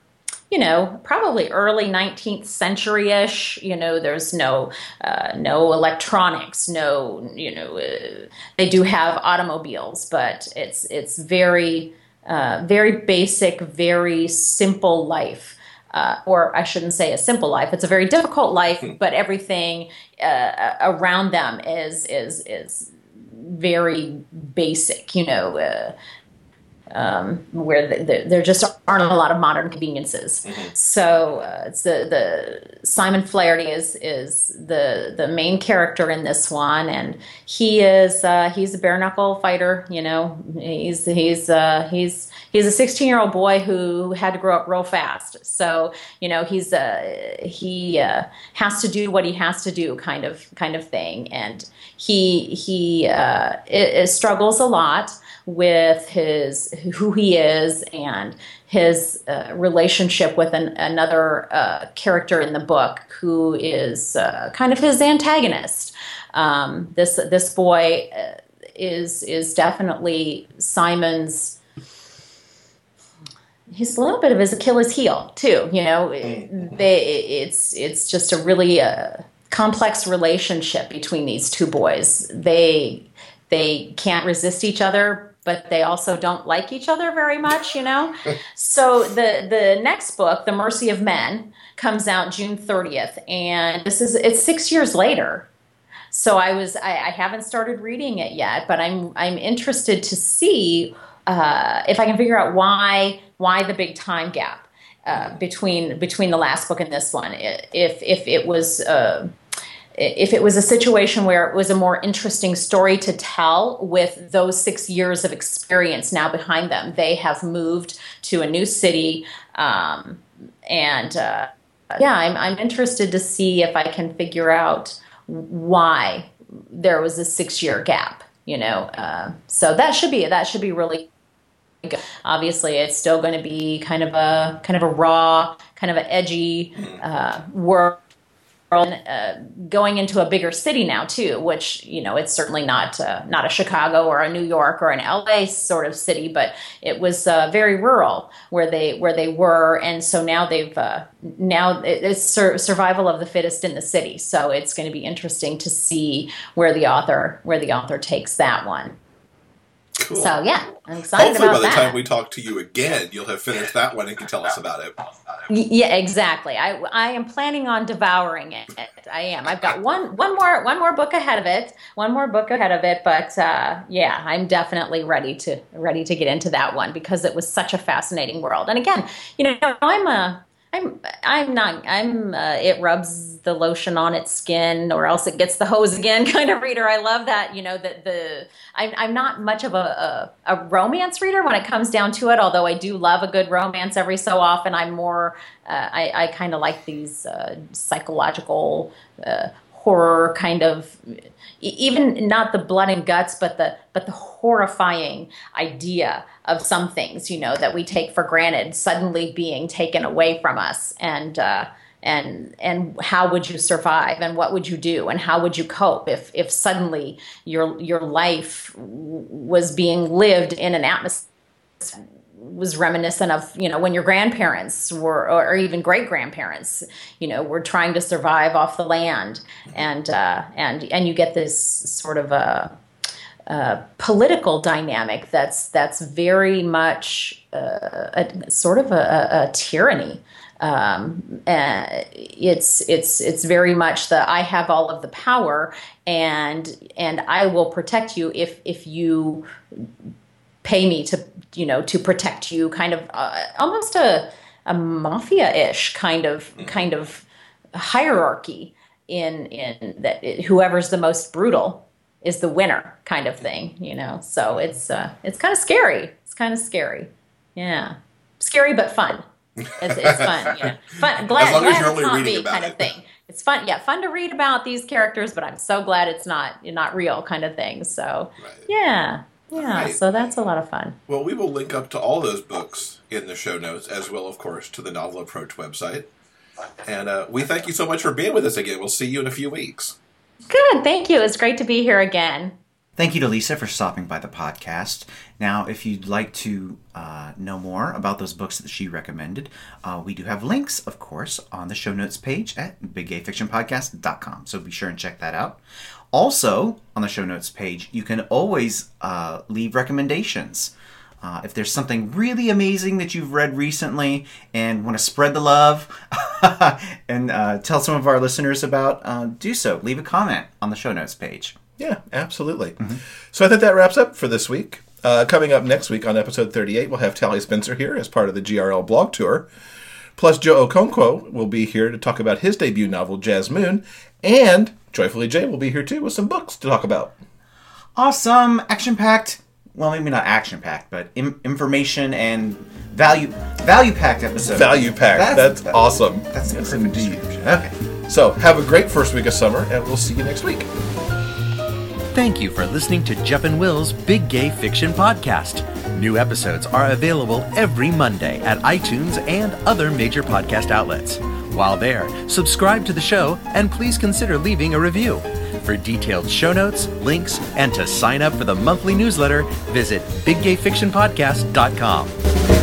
you know, probably early 19th century ish. You know, there's no uh, no electronics, no you know, uh, they do have automobiles, but it's it's very uh, very basic, very simple life. Uh, or I shouldn't say a simple life. It's a very difficult life, hmm. but everything uh, around them is is is very basic. You know, uh, um, where the, the, there just aren't a lot of modern conveniences. Mm-hmm. So uh, it's the the Simon Flaherty is is the the main character in this one, and he is uh, he's a bare knuckle fighter. You know, he's he's uh, he's he's a 16 year old boy who had to grow up real fast. So you know he's uh, he uh, has to do what he has to do, kind of kind of thing, and he he uh, it, it struggles a lot with his who he is and his uh, relationship with an, another uh, character in the book who is uh, kind of his antagonist. Um, this this boy uh, is is definitely Simon's. He's a little bit of his Achilles heel too. You know, mm-hmm. they, it's it's just a really uh, complex relationship between these two boys. They they can't resist each other but they also don't like each other very much, you know? so the the next book, The Mercy of Men, comes out June 30th, and this is it's six years later. So I was I, I haven't started reading it yet, but I'm I'm interested to see uh, if I can figure out why why the big time gap uh, between between the last book and this one. If if it was uh, if it was a situation where it was a more interesting story to tell with those six years of experience now behind them, they have moved to a new city. Um, and uh, yeah, I'm, I'm interested to see if I can figure out why there was a six year gap, you know. Uh, so that should be, that should be really good. Obviously, it's still going to be kind of a, kind of a raw, kind of an edgy uh, work uh, going into a bigger city now too, which you know it's certainly not uh, not a Chicago or a New York or an LA sort of city, but it was uh, very rural where they where they were, and so now they've uh, now it's sur- survival of the fittest in the city. So it's going to be interesting to see where the author where the author takes that one. Cool. So yeah, I'm excited Hopefully, by the that. time we talk to you again, you'll have finished that one and can tell us about it. Yeah, exactly. I I am planning on devouring it. I am. I've got one one more one more book ahead of it. One more book ahead of it, but uh, yeah, I'm definitely ready to ready to get into that one because it was such a fascinating world. And again, you know, I'm a I'm I'm not I'm uh, it rubs the lotion on its skin or else it gets the hose again kind of reader. I love that you know that the I'm I'm not much of a, a a romance reader when it comes down to it. Although I do love a good romance every so often. I'm more uh, I I kind of like these uh, psychological uh, horror kind of even not the blood and guts but the but the horrifying idea of some things you know that we take for granted suddenly being taken away from us. And uh, and and how would you survive? And what would you do? And how would you cope if if suddenly your your life was being lived in an atmosphere was reminiscent of you know when your grandparents were or even great grandparents you know were trying to survive off the land. And uh, and and you get this sort of a, a political dynamic that's that's very much uh, a, sort of a, a, tyranny. Um, and it's it's it's very much the I have all of the power and and I will protect you if if you pay me to you know to protect you kind of uh, almost a a mafia-ish kind of kind of hierarchy in in that it, whoever's the most brutal is the winner kind of thing you know so it's uh, it's kind of scary it's kind of scary yeah scary but fun it's, it's fun yeah fun glad, As long as you're it's only not reading me about kind it. of thing it's fun yeah fun to read about these characters but i'm so glad it's not not real kind of thing so Right. yeah yeah Right. so that's a lot of fun Well, we will link up to all those books in the show notes, as well, of course, to the Novel Approach website. And uh, we thank you so much for being with us again. We'll see you in a few weeks. Good, thank you. It's great to be here again. Thank you to Lisa for stopping by the podcast. Now, if you'd like to uh, know more about those books that she recommended, uh, we do have links, of course, on the show notes page at biggayfictionpodcast.com. So be sure and check that out. Also, on the show notes page, you can always uh, leave recommendations. Uh, if there's something really amazing that you've read recently and want to spread the love and uh, tell some of our listeners about, uh, do so. Leave a comment on the show notes page. Yeah, absolutely. So I think that wraps up for this week. Uh, coming up next week on episode 38, we'll have Tali Spencer here as part of the GRL blog tour. Plus, Joe Okonkwo will be here to talk about his debut novel, Jazz Moon. And Joyfully Jay will be here too with some books to talk about. awesome, action packed. Well, maybe not action packed, but Im- information and value value packed episode. Value packed. That's, awesome. That's the yes, perfect indeed. description. Okay. So have a great first week of summer, and we'll see you next week. Thank you for listening to Jeff and Will's Big Gay Fiction Podcast. New episodes are available every Monday at iTunes and other major podcast outlets. While there, subscribe to the show and please consider leaving a review. For detailed show notes, links, and to sign up for the monthly newsletter, visit biggayfictionpodcast.com.